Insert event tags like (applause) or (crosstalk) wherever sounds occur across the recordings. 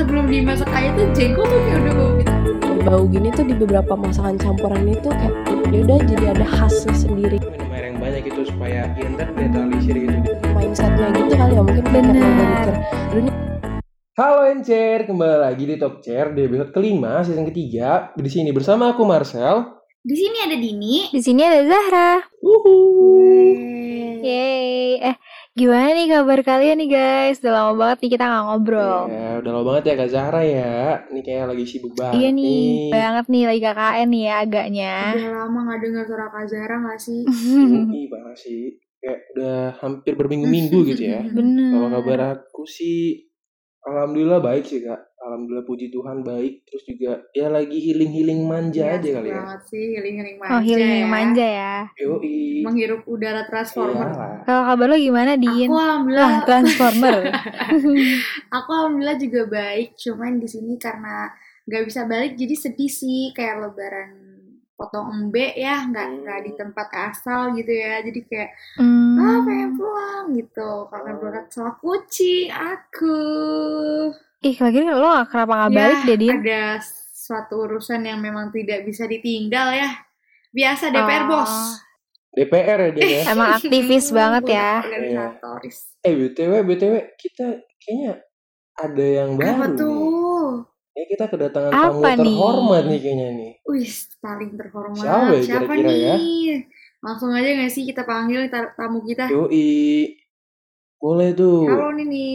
sebelum dimasak aja tuh jengkol tuh kayak udah bau gitu bau gini tuh di beberapa masakan campuran itu kayak ya udah jadi ada khasnya sendiri minum air yang banyak gitu supaya ya ntar netralisir gitu mindsetnya gitu kali ya mungkin mereka Bener. udah mikir "Aduh, ini Halo Encer, kembali lagi di Talk Chair di episode kelima season ketiga. Di sini bersama aku Marcel. di sini ada Dini Di sini ada Zahra. Wuhu. Yeay. Eh, gimana nih kabar kalian nih guys? Udah lama banget nih kita nggak ngobrol. Ya, udah lama banget ya Kak Zahra ya. Ini kayak lagi sibuk banget Iya nih, banget nih lagi KKN nih ya agaknya. udah lama gak dengar suara Kak Zara gak sih (laughs) Ih, banget sih. Kayak udah hampir berminggu-minggu gitu ya. Bener. Kalau kabar aku sih Alhamdulillah baik sih kak. Alhamdulillah puji Tuhan baik. Terus juga ya lagi healing-healing manja Iya, aja kali ya. banget sih healing-healing manja Oh, healing yang ya. manja ya. Yoi. menghirup udara transformer Iyalah. Kalau kabar lo gimana, Din? aku alhamdulillah Wah, Transformer. (laughs) aku alhamdulillah juga baik cuman di sini karena nggak bisa balik jadi sedih sih kayak lebaran potong embe ya nggak nggak di tempat asal gitu ya jadi kayak Hmm. ah pengen gitu karena berangkat sama kucing aku Ih, lagi lo gak kenapa nggak balik Ya, deh, Din? ada suatu urusan yang memang tidak bisa ditinggal ya biasa DPR Oh. bos DPR ya dia ya. Emang (laughs) aktivis banget ya. organisatoris Eh BTW BTW kita kayaknya ada yang baru apa nih. tuh Ya kita kedatangan tamu Apa nih? terhormat nih kayaknya nih. Wih, paling terhormat. Siapa ya Siapa kira-kira ya? nih? Langsung aja gak sih kita panggil tamu kita? Yoi. Boleh tuh. Halo Nini.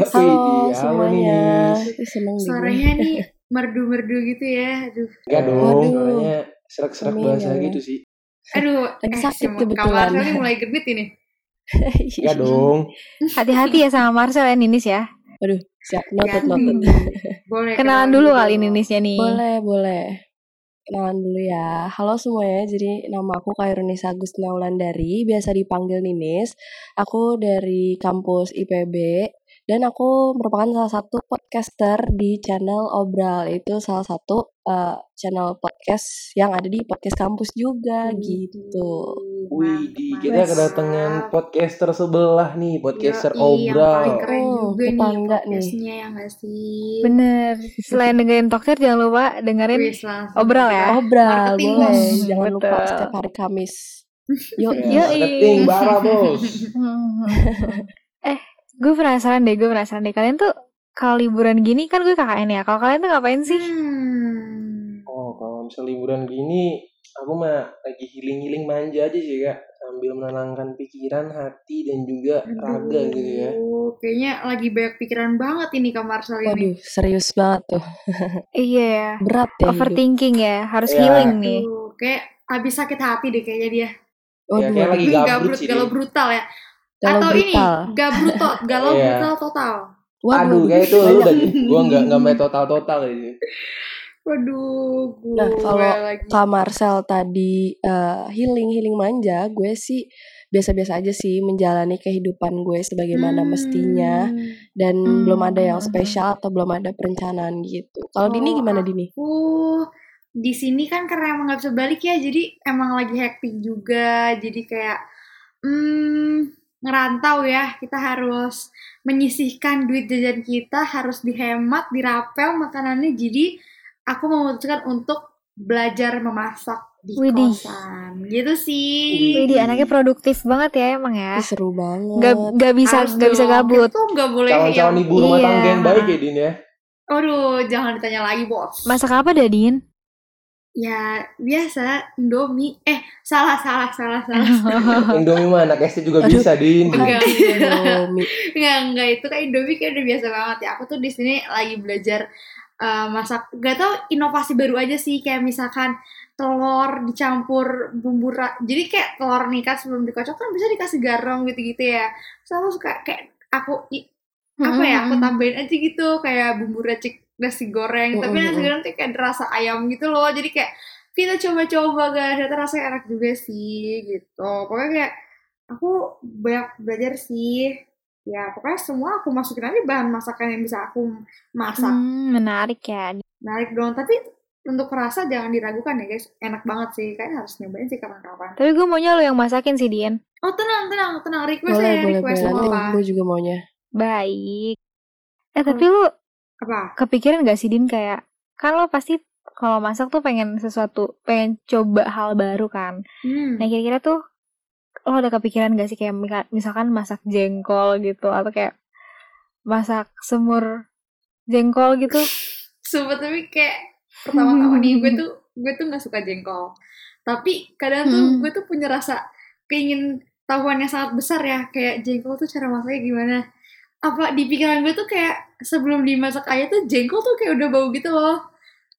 Halo. halo semuanya Nis. Ih, seneng nih gue. Suaranya nih merdu-merdu gitu ya. Aduh. Enggak dong. Suaranya serak-serak bahasa ya gitu sih. Aduh, (laughs) Lagi sakit si kebetulan. Kamar ini mulai genit ini. Enggak dong. Hati-hati ya sama Marcel ya, Ninis ya. Waduh, siap noted Ganti. noted. Boleh (laughs) Kenalan dulu kali Ninisnya nih. Boleh, boleh. Kenalan dulu ya. Halo semuanya, jadi nama aku Kairunisa Agustina Wulandari, biasa dipanggil Ninis. Aku dari kampus IPB dan aku merupakan salah satu podcaster di channel Obral. Itu salah satu eh, channel podcast yang ada di podcast kampus juga gitu. Wih, kita kedatangan podcaster sebelah nih, podcaster Yang paling obral. keren Oh, juga nih tetangga nih. podcastnya ya gak sih? Bener. Selain dengerin Talker, jangan lupa dengerin Obral ya? Obral marketing, boleh, bos. jangan lupa Betul. setiap hari Kamis. (laughs) Yuk, Ya, Yoi. marketing bara (laughs) bos. (laughs) eh, gue penasaran deh, gue penasaran deh. Kalian tuh kalau liburan gini kan gue KKN ya. Kalau kalian tuh ngapain sih? Hmm. Oh, kalau misalnya liburan gini, aku mah lagi healing-healing manja aja sih kak, sambil menenangkan pikiran, hati dan juga raga gitu ya. Aduh, Kayaknya lagi banyak pikiran banget ini Kak Marcel ini. waduh, serius banget tuh. (laughs) Iya ya. Berat ya hidup. Overthinking ya, harus Ya. healing nih. Aduh, kayak habis sakit hati deh kayaknya dia. Ya, kayak lagi Ini gabut gabrut, sih galau brutal ya. Galau Atau ini, brutal. gabrutot, galau Iya. brutal total. Aduh, kayak itu lu udah, gua nggak nggak main total-total ini. (laughs) Waduh, gue Nah, kalau lagi. Kak Marcel tadi eh, healing healing manja, gue sih biasa-biasa aja sih menjalani kehidupan gue sebagaimana Hmm. mestinya dan Hmm. belum ada yang spesial atau belum ada perencanaan gitu. Kalau Dini Oh, gimana Dini? Aku di sini kan karena emang nggak bisa balik ya, jadi emang lagi hektik juga. Jadi kayak hmm, ngerantau ya, kita harus menyisihkan duit jajan kita, harus dihemat, dirapel makanannya. Jadi aku memutuskan untuk belajar memasak di Widih. kosan. Gitu sih. Widih, anaknya produktif banget ya emang ya. Ih, seru banget. Gak, gak bisa Harus gak bisa gabut. Kita tuh nggak boleh Calon-calon yang- ibu rumah Iya. tangga yang baik ya Din ya. Aduh, jangan ditanya lagi, bos. Masak apa dah, Din? Ya, biasa Indomie. Eh, salah, salah, salah, salah. (laughs) Indomie mah anak SD juga Aduh. bisa Din. Enggak. Indomie. Enggak, enggak itu kan Indomie kayak udah biasa banget ya. Aku tuh di sini lagi belajar uh, masak. Gak tau inovasi baru aja sih kayak misalkan telur dicampur bumbu ra- jadi kayak telur nih kan sebelum dikocok kan bisa dikasih garam gitu-gitu ya. So aku suka kayak aku i- apa ya aku tambahin aja gitu kayak bumbu racik nasi goreng tapi Mm-mm. nasi goreng tuh kayak rasa ayam gitu loh jadi kayak kita coba-coba guys ternyata rasanya enak juga sih gitu pokoknya kayak aku banyak belajar sih ya pokoknya semua aku masukin aja bahan masakan yang bisa aku masak Hmm, menarik ya. menarik dong tapi untuk rasa jangan diragukan ya guys enak banget sih kalian harus nyobain sih kapan-kapan Tapi gue maunya lo yang masakin sih, Dian. oh tenang tenang tenang request boleh ya boleh request boleh apa gue juga maunya Baik. Eh, tapi lu Apa? kepikiran gak sih Din kayak kan lo pasti kalau masak tuh pengen sesuatu pengen coba hal baru kan Hmm. nah kira-kira tuh lo ada kepikiran gak sih kayak misalkan masak jengkol gitu atau kayak masak semur jengkol gitu (laughs) Sumpah tapi kayak pertama-tama nih gue tuh gue tuh nggak suka jengkol. Tapi kadang tuh Hmm. gue tuh punya rasa keingin tahuan yang sangat besar ya kayak jengkol tuh cara masaknya gimana. Apa di pikiran gue tuh kayak sebelum dimasak aja tuh jengkol tuh kayak udah bau gitu loh.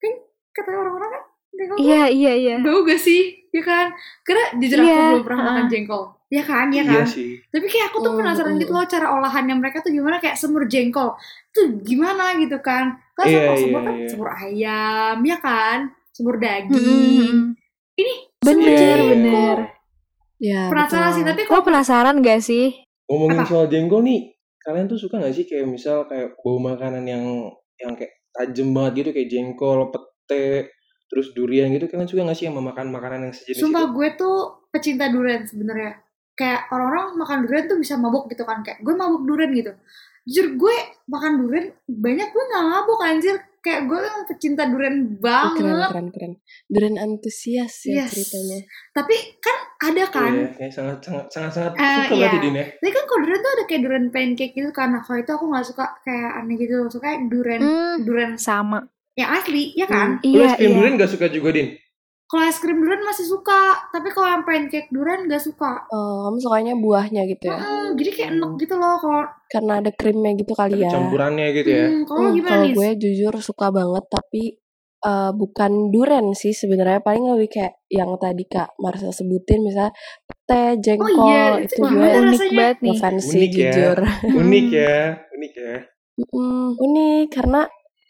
Kan kata orang-orang kan jengkol iya iya iya bau gak sih? Ya kan? Karena jujur aku Iya, belum pernah makan ha-ha. jengkol. Ya kan, ya Iya kan? sih. Tapi kayak aku tuh Hmm, penasaran hmm. gitu loh cara olahannya mereka tuh gimana kayak semur jengkol. Tuh gimana gitu kan. Kan Iya, kalau iya, semur kan iya. semur ayam, ya kan? Semur daging. Mm-mm. Ini bener Iya, iya, jengkol. bener Ya, Penasaran betul. sih, tapi kalau penasaran gak sih Ngomongin Apa? soal jengkol nih, kalian tuh suka gak sih kayak misal kayak bau makanan yang yang kayak tajem banget gitu kayak jengkol, pete, terus durian gitu kalian suka gak sih yang memakan makanan yang sejenis sumpah itu? gue tuh pecinta durian sebenarnya. Kayak orang-orang makan durian tuh bisa mabuk gitu kan kayak gue mabuk durian gitu. Jujur gue makan durian banyak gue nggak mabuk anjir. Kayak gue emang pecinta durian Oh, keren, banget. keren, keren. Durian antusias ya Yes. ceritanya. Tapi kan ada kan Iya, kayak sangat sangat sangat sangat Eh, suka iya. Din ya. Tapi kan kalau durian tuh ada kayak durian pancake gitu kan. Nah kalau itu aku gak suka kayak aneh gitu. Suka yang durian, Hmm, durian sama yang asli, ya kan? Lu iya es krim iya durian gak suka juga Din? Kalau es krim durian masih suka. Tapi kalau yang pancake durian gak suka. Oh, kamu sukanya buahnya gitu ya? Mm, jadi kayak enak gitu loh kalau Karena ada krimnya gitu kali Ada ya. campurannya gitu ya. Hmm, kalau Hmm, gimana nih? gue jujur suka banget tapi eh, bukan duren sih sebenarnya paling lebih kayak yang tadi kak Marcel sebutin misalnya teh jengkol Oh iya, itu itu gue gimana unik rasanya? banget nih sih Unik ya. jujur Unik ya, unik ya. Mm, unik karena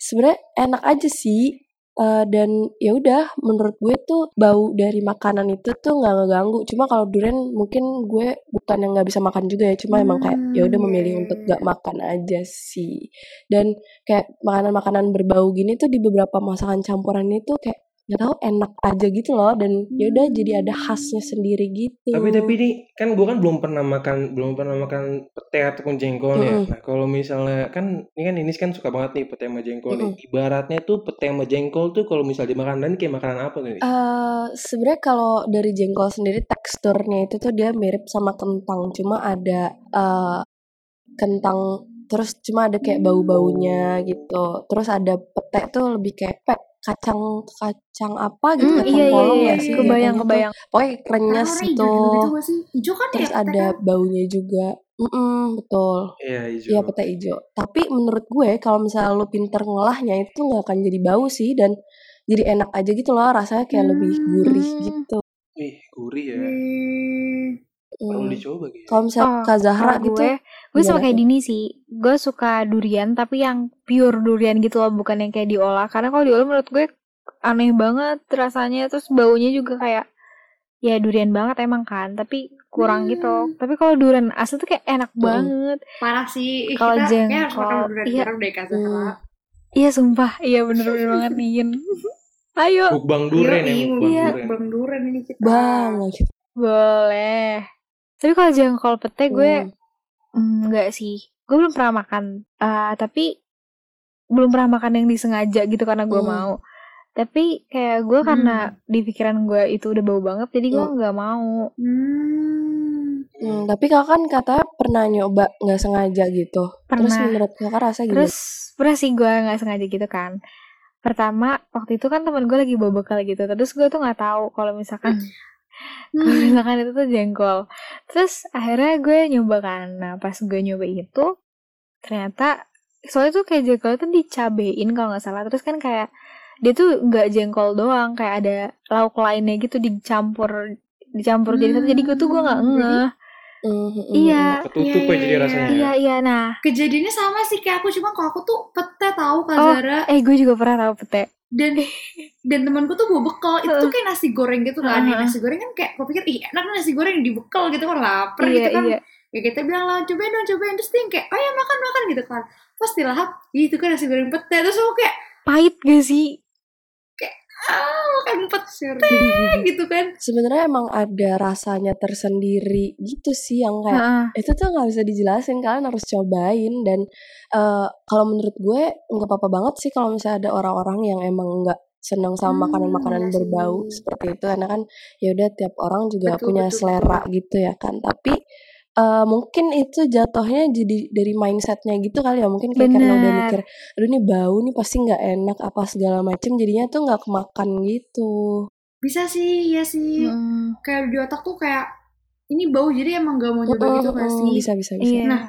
sebenarnya enak aja sih Eh, dan ya udah menurut gue tuh bau dari makanan itu tuh nggak ngeganggu. Cuma kalau durian mungkin gue bukan yang nggak bisa makan juga ya cuma emang kayak ya udah Hmm, memilih untuk nggak makan aja sih. Dan kayak makanan-makanan berbau gini tuh di beberapa masakan campuran itu kayak nggak tahu enak aja gitu loh dan ya udah jadi ada khasnya sendiri gitu Tapi tapi ini kan gue kan belum pernah makan belum pernah makan pete ataupun jengkol nih. ya. Nah kalau misalnya kan ini kan ini kan suka banget nih pete sama jengkol nih. Ibaratnya tuh pete sama jengkol tuh kalau misal dimakan dan kayak makanan apa tuh? nih? Eh, sebenarnya kalau dari jengkol sendiri teksturnya itu tuh dia mirip sama kentang, cuma ada eh, kentang terus cuma ada kayak bau-baunya gitu. Terus ada pete tuh lebih kayak pe- kacang kacang apa gitu Hmm, kacang iya iya polong iya nggak sih kebayang tuh. kebayang Pokoknya krenyes Warna gitu. hijau gitu gak sih? Hijau kan Terus ya? ada baunya juga. Mm-mm, betul. Iya hijau. Iya pete hijau. Tapi menurut gue kalau misalnya lu pinter ngolahnya itu nggak akan jadi bau sih dan jadi enak aja gitu loh rasanya kayak lebih gurih Hmm. gitu. Wih gurih ya. Hmm. Perlu Hmm. dicoba gitu. Kalau misalnya Oh, Kak Zahra kalau gitu, gue gue sama kayak? Dini sih gue suka durian tapi yang pure durian gitu loh bukan yang kayak diolah karena kalau diolah menurut gue aneh banget rasanya terus baunya juga kayak ya durian banget emang kan tapi kurang gitu Hmm. tapi kalau durian asli tuh kayak enak Mm-mm. banget Parah sih. Ih, Kalau kita kayak harus jengkol, makan durian iya. deh Kak Hmm. Zahra. iya sumpah iya bener-bener banget Nin (laughs) ayo Mukbang duren ya, mukbang iya. duren. Ini kita. banget. boleh tapi kalau jengkol pete gue Hmm. mm, enggak sih gue belum pernah makan Eh, tapi belum pernah makan yang disengaja gitu karena gue Hmm. mau tapi kayak gue karena di pikiran gue itu udah bau banget jadi gue Hmm. nggak mau Hmm. Hmm, tapi kakak kan katanya pernah nyoba nggak sengaja gitu. Terus Pernah. menurut kakak rasanya gimana? terus pernah sih gue nggak sengaja gitu kan pertama waktu itu kan temen gue lagi bawa bekal gitu terus gue tuh nggak tahu kalau misalkan kalau Hmm. (laughs) misalkan itu tuh jengkol. Terus akhirnya gue nyoba kan. Nah pas gue nyoba itu ternyata soalnya tuh kayak jengkol itu dicabein kalau nggak salah. Terus kan kayak dia tuh nggak jengkol doang kayak ada lauk lainnya gitu dicampur dicampur jadi satu. Jadi gue tuh gue nggak Hmm, ngeh. Hmm, hmm, hmm, iya Ketutup Iya, ya jadi iya, rasanya. iya. Iya nah. Kejadiannya sama sih kayak aku cuma kalau aku tuh pete tahu Kak Oh. Zara. eh gue juga pernah tahu pete dan dan temanku tuh bawa bekal. Itu tuh kayak nasi goreng gitu kan. Heeh. nasi goreng kan kayak aku pikir ih enak nasi goreng di bekal gitu kan. Lapar iya gitu kan. iya. Ya kita bilang lah cobain dong cobain. Terus dia kayak oh ya makan makan gitu kan. Pas dilahap itu kan nasi goreng pete. Terus aku kayak pahit gak sih ah makan pete gitu kan. Sebenarnya emang ada rasanya tersendiri gitu sih yang kayak Heeh. itu tuh nggak bisa dijelasin kalian harus cobain dan eh, kalau menurut gue nggak apa-apa banget sih kalau misalnya ada orang-orang yang emang nggak seneng sama Hmm, makanan-makanan iya berbau seperti itu. Karena kan ya udah tiap orang juga Betul, punya betul, selera gitu ya kan. Tapi eh, mungkin itu jatuhnya jadi dari mindsetnya gitu kali ya mungkin kayak karena udah mikir aduh ini bau nih pasti nggak enak apa segala macem jadinya tuh nggak kemakan gitu. Bisa sih ya sih. Mm. kayak di otak tuh kayak ini bau jadi emang gak mau nyoba gitu gak Mm-mm, sih? bisa bisa bisa. Iya. Nah,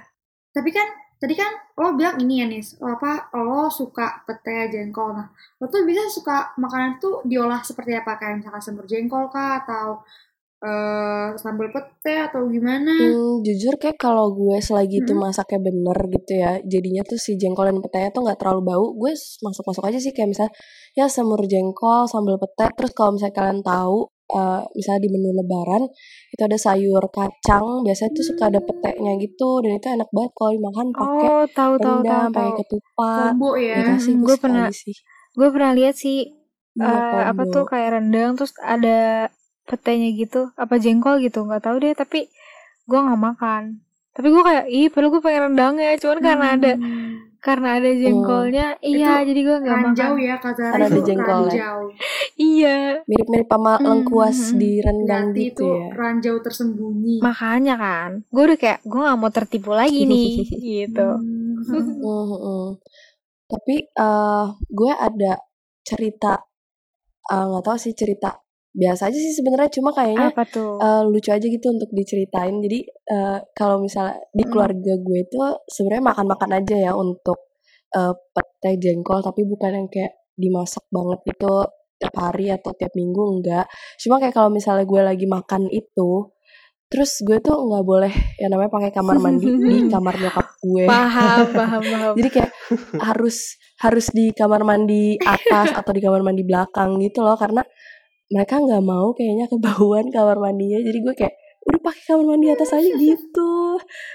tapi kan tadi kan lo bilang ini ya nis lo apa lo suka pete jengkol. Nah lo tuh bisa suka makanan tuh diolah seperti apa? Kayak misalkan semur jengkol kah atau eh sambal pete atau gimana Hmm, jujur kayak kalau gue selagi itu Mm-mm. masaknya bener gitu ya, jadinya tuh si jengkol dan petenya tuh nggak terlalu bau, gue masuk-masuk aja sih kayak misalnya ya semur jengkol, sambal pete, terus kalau misalnya kalian tahu, eh, misalnya di menu lebaran itu ada sayur kacang, biasanya tuh suka ada petenya gitu, dan itu enak banget kalau dimakan pakai Oh, tahu tahu tahu rendang, pakai ketupat, combo ya gitu sih Mm, gue pernah sih. gue pernah lihat sih eh, apa tuh kayak rendang terus ada petenya gitu apa jengkol gitu nggak tahu deh tapi gue nggak makan. Tapi gue kayak ih padahal gue pengen rendangnya cuman karena ada Hmm. karena ada jengkolnya iya Itu jadi gue nggak makan. ranjau ya kata Karena ada ranjau. Iya. Mirip-mirip sama Hmm, lengkuas hmm, di rendang berarti gitu itu ya. ranjau tersembunyi. Makanya kan gue udah kayak gue nggak mau tertipu lagi nih (laughs) gitu. Hmm. Hmm, hmm, hmm. Tapi eh gue ada cerita eh, nggak tahu sih cerita biasa aja sih sebenarnya cuma kayaknya apa tuh eh, lucu aja gitu untuk diceritain. Jadi eh, kalau misalnya di Mm. keluarga gue tuh sebenarnya makan-makan aja ya untuk eh, pete jengkol tapi bukan yang kayak dimasak banget itu tiap hari atau tiap minggu enggak. Cuma kayak kalau misalnya gue lagi makan itu terus gue tuh nggak boleh yang namanya pakai kamar mandi di (laughs) kamar nyokap gue. paham (laughs) paham paham Jadi kayak harus harus di kamar mandi atas atau di kamar mandi belakang gitu loh karena mereka nggak mau kayaknya kebauan kamar mandinya. Jadi gue kayak udah pakai kamar mandi atas aja gitu.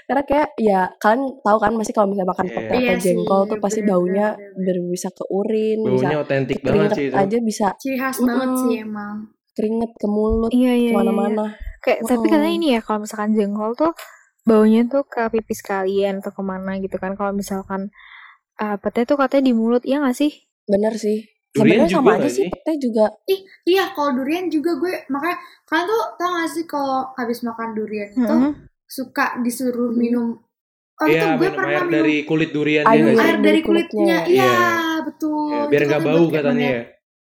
Karena kayak ya kalian tahu kan masih kalau misalnya makan Iya. pete atau Iya sih, jengkol tuh pasti bener, baunya bener, ber- bisa ke urin, bisa Baunya otentik banget sih itu. aja bisa ciri khas banget Mm-mm. sih emang keringet ke mulut iya iya iya, iya. ke mana-mana. kayak tapi Mm-mm. katanya ini ya kalau misalkan jengkol tuh baunya tuh ke pipis kalian atau ke mana gitu kan kalau misalkan uh, pete tuh katanya di mulut ya nggak sih Bener sih. Durian Sebenarnya juga sama aja sih sih? pete juga. ih iya kalau durian juga gue makanya kalian tuh tau gak sih kalau habis makan durian itu Mm-mm. suka disuruh Hmm. minum oh Iya, itu gue minum pernah air minum dari kulit durian Air ya air dari kulitnya ya? iya Iya. betul Ya, biar nggak bau katanya ya.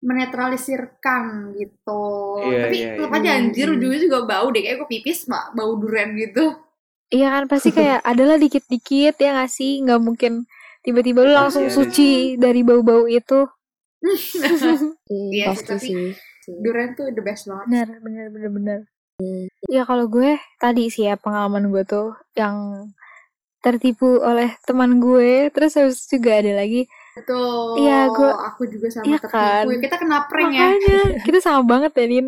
menetralisirkan gitu Iya, tapi iya, tetap iya. aja anjir Hmm. ujungnya juga bau deh kayak gue pipis mah bau durian gitu iya kan pasti kayak (laughs) adalah dikit-dikit ya nggak sih nggak mungkin tiba-tiba lu Pasti langsung ada suci dari bau-bau itu (laughs) Iya sih, pasti tapi- sih. durian tuh the best banget bener bener bener bener ya kalau gue tadi sih ya pengalaman gue tuh yang tertipu oleh teman gue terus habis itu juga ada lagi Betul. Iya, gue- aku juga sama Iya tertipu. kan? Kita kena prank ya. makanya kita sama banget ya Din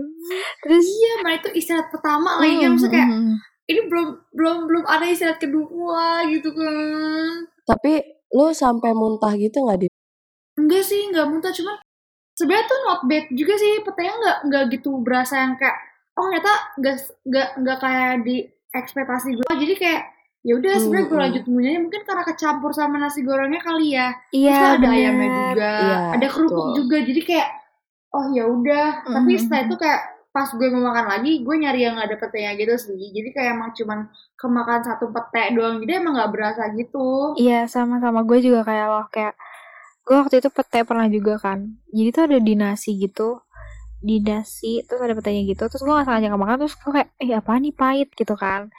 terus Iya, malah itu istirahat pertama lagi kan maksudnya kayak Mm, ini belum belum belum ada istirahat kedua gitu kan. Tapi lu sampai muntah gitu nggak di? Enggak sih, enggak muntah cuman sebenarnya tuh not bad juga sih petanya enggak enggak gitu berasa yang kayak oh ternyata enggak enggak enggak kayak di ekspektasi gue. Oh, jadi kayak ya udah sebenarnya gue Hmm, lanjut ngunyahnya mungkin karena kecampur sama nasi gorengnya kali ya. Terus iya kan ada bener. ayamnya juga, Iya, ada kerupuk betul. juga. Jadi kayak oh ya udah. Tapi Mhm. setelah itu kayak pas gue mau makan lagi, gue nyari yang ada petenya gitu sih. Jadi kayak emang cuman kemakan satu pete doang. Jadi emang nggak berasa gitu. Iya sama-sama gue juga kayak loh kayak gue waktu itu pete pernah juga kan. Jadi tuh ada di nasi gitu. Di nasi terus ada petenya gitu. Terus gue gak sengaja nggak makan terus gue kayak eh apa nih pahit gitu kan.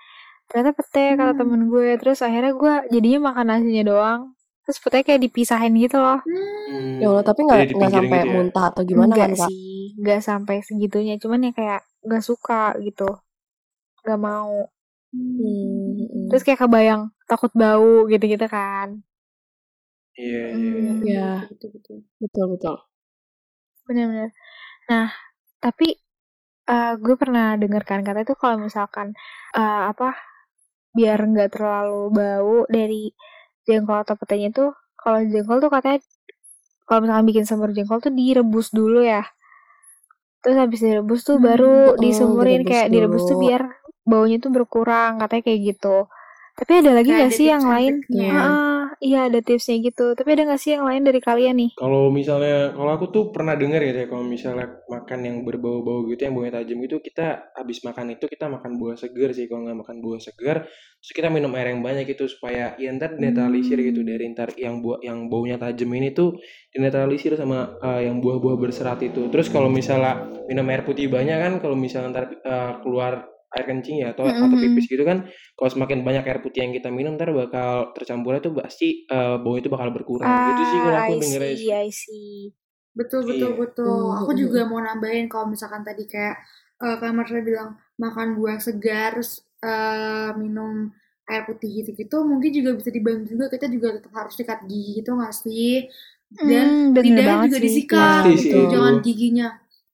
Ternyata pete kata Hmm. temen gue. Terus akhirnya gue jadinya makan nasinya doang. Terus petenya kayak dipisahin gitu loh. Hmm. Ya Allah, tapi nggak nggak sampai gitu ya? muntah atau gimana Enggak kan sih nggak sampai segitunya. Cuman ya kayak nggak suka gitu. Nggak mau. Hmm, hmm. terus kayak kebayang takut bau gitu-gitu kan Iya, iya. Hmm. Ya. Betul, betul. betul betul. Benar-benar. Nah, tapi eh, gue pernah dengar kan kata itu kalau misalkan eh, apa biar nggak terlalu bau dari jengkol atau petenya tuh kalau jengkol tuh katanya kalau misalkan bikin semur jengkol tuh direbus dulu ya Terus habis direbus tuh Hmm, baru mm, disumurin direbus kayak direbus tuh dulu. biar baunya tuh berkurang katanya kayak gitu. Tapi ada lagi Kayak nggak sih yang lain? Heeh, iya ada tipsnya gitu. Tapi ada nggak sih yang lain dari kalian nih? Kalau misalnya, kalau aku tuh pernah dengar gitu ya, kalau misalnya makan yang berbau-bau gitu, yang baunya tajam gitu, kita habis makan itu kita makan buah segar sih. Kalau nggak makan buah segar, terus kita minum air yang banyak gitu supaya ya ntar netralisir gitu Hmm. dari ntar yang buah yang baunya tajam ini tuh dinetralisir sama eh, yang buah-buah berserat itu. Terus kalau misalnya minum air putih banyak kan, kalau misalnya ntar eh, keluar air kencing ya atau atau Mm-mm. pipis gitu kan, kalau semakin banyak air putih yang kita minum ntar bakal tercampurnya tuh pasti eh, bau itu bakal berkurang. gitu sih kalau Ah, aku I dengernya see, sih. I see. Betul betul Iya. betul. Hmm, Aku hmm, juga mau nambahin kalau misalkan tadi kayak eh kayak Marsha bilang makan buah segar eh, minum air putih gitu-gitu mungkin juga bisa dibantu juga kita juga tetap harus sikat gigi gitu nggak sih? Dan Hmm, lidahnya banget juga sih. disikat Iya, sih gitu. itu. Jangan giginya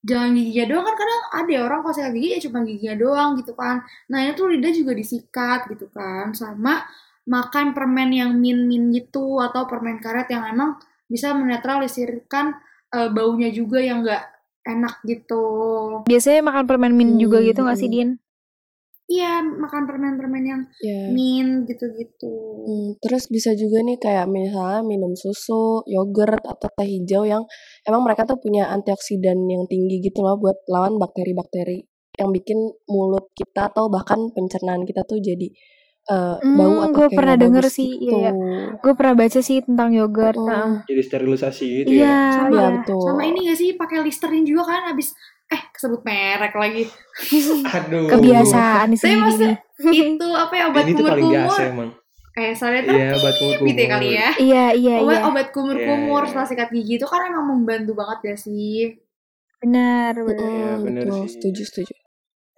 jangan giginya doang kan kadang ada ya orang kalau sikat gigi ya cuma giginya doang gitu kan. Nah, itu tuh lidah juga disikat gitu kan. Sama makan permen yang min-min gitu atau permen karet yang emang bisa menetralisirkan eh, baunya juga yang nggak enak gitu. Biasanya makan permen min juga Hmm, gitu nggak sih, mm. Din? Iya, makan permen-permen yang Ya. min gitu-gitu. Hmm, terus bisa juga nih kayak misalnya minum susu, yogurt atau teh hijau yang emang mereka tuh punya antioksidan yang tinggi gitu loh buat lawan bakteri-bakteri yang bikin mulut kita atau bahkan pencernaan kita tuh jadi bau Hmm, atau gue kayak pernah denger sih, gitu. iya, iya. Gue pernah baca sih tentang yogurt. Mm, Heeh. Jadi sterilisasi gitu Iya, ya. Sama Iya iya. betul. sama ini gak sih pakai Listerine juga kan abis eh kesebut merek lagi. (laughs) Aduh. Kebiasaan Saya sini. maksudnya itu apa ya obat tuh kumur-kumur. emang. Kayak saya Iya, obat kumur gitu ya kali ya. Iya, iya, Obat iya. obat kumur-kumur Iya, iya. setelah sikat gigi itu kan emang membantu banget ya sih. Benar, benar. Bener betul, sih. setuju, setuju.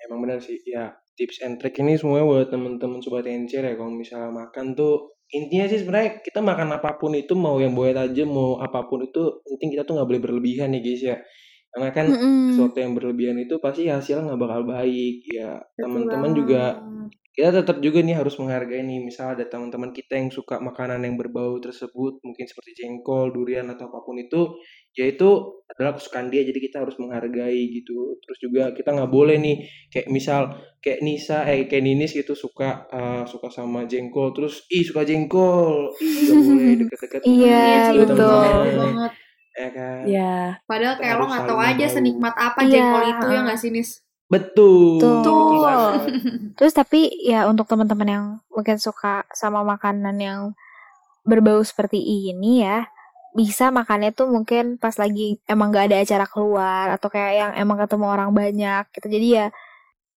Emang benar sih. Ya, tips and trick ini semuanya buat temen-temen sobat encer ya. Kalau misalnya makan tuh intinya sih sebenarnya kita makan apa pun itu mau yang bau tajam mau apa pun itu penting kita tuh nggak boleh berlebihan nih guys ya. Karena kan Mm-mm. sesuatu yang berlebihan itu pasti hasilnya nggak bakal baik ya. Teman-teman juga kita tetap juga nih harus menghargai nih misal ada teman-teman kita yang suka makanan yang berbau tersebut mungkin seperti jengkol, durian atau apa pun itu ya itu adalah kesukaan dia jadi kita harus menghargai gitu terus juga kita nggak boleh nih kayak misal kayak Nisa eh kayak Ninis gitu suka eh, suka sama jengkol terus ih suka jengkol ih nggak boleh (laughs) deket-deket Iya, betul. banget. Ya kan Ya, Padahal kayak lo Harus nggak tahu aja senikmat apa Iya, jengkol itu ya nggak sih Nis? betul Betul. betul. (laughs) Terus tapi ya untuk teman-teman yang mungkin suka sama makanan yang berbau seperti ini ya, bisa makannya tuh mungkin pas lagi emang gak ada acara keluar atau kayak yang emang ketemu orang banyak gitu. Jadi ya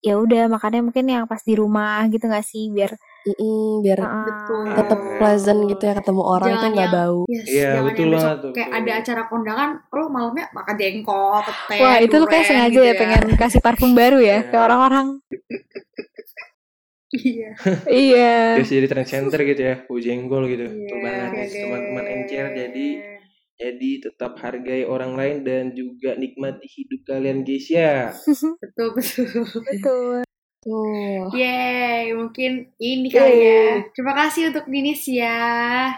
ya udah makannya mungkin yang pas di rumah gitu gak sih biar mm-mm, biar. Betul. tetap pleasant gitu ya ketemu orang tuh Jangan nggak bau. Yes, Iya, jangan betul banget tuh, kayak betul. ada acara kondangan, lo malamnya makan jengkol, pete, Wah itu lu kayak sengaja gitu ya pengen kasih parfum baru ya ke Iya. orang-orang. (laughs) Iya. Iya. Terus jadi trend center gitu ya, bau jengkol gitu. Iya, Betul banget deh. teman-teman encer. Jadi jadi tetap hargai orang lain dan juga nikmati hidup kalian guys ya. (laughs) betul betul. Betul. Tuh. Yeay, mungkin ini kali ya. Terima kasih untuk Dinis ya.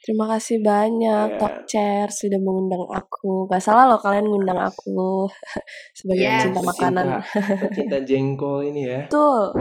Terima kasih banyak Ya. Talk Chair sudah mengundang aku. Gak salah loh kalian ngundang aku (laughs) sebagai Yes. pecinta makanan. Pecinta, pecinta (laughs) jengkol ini ya. Betul.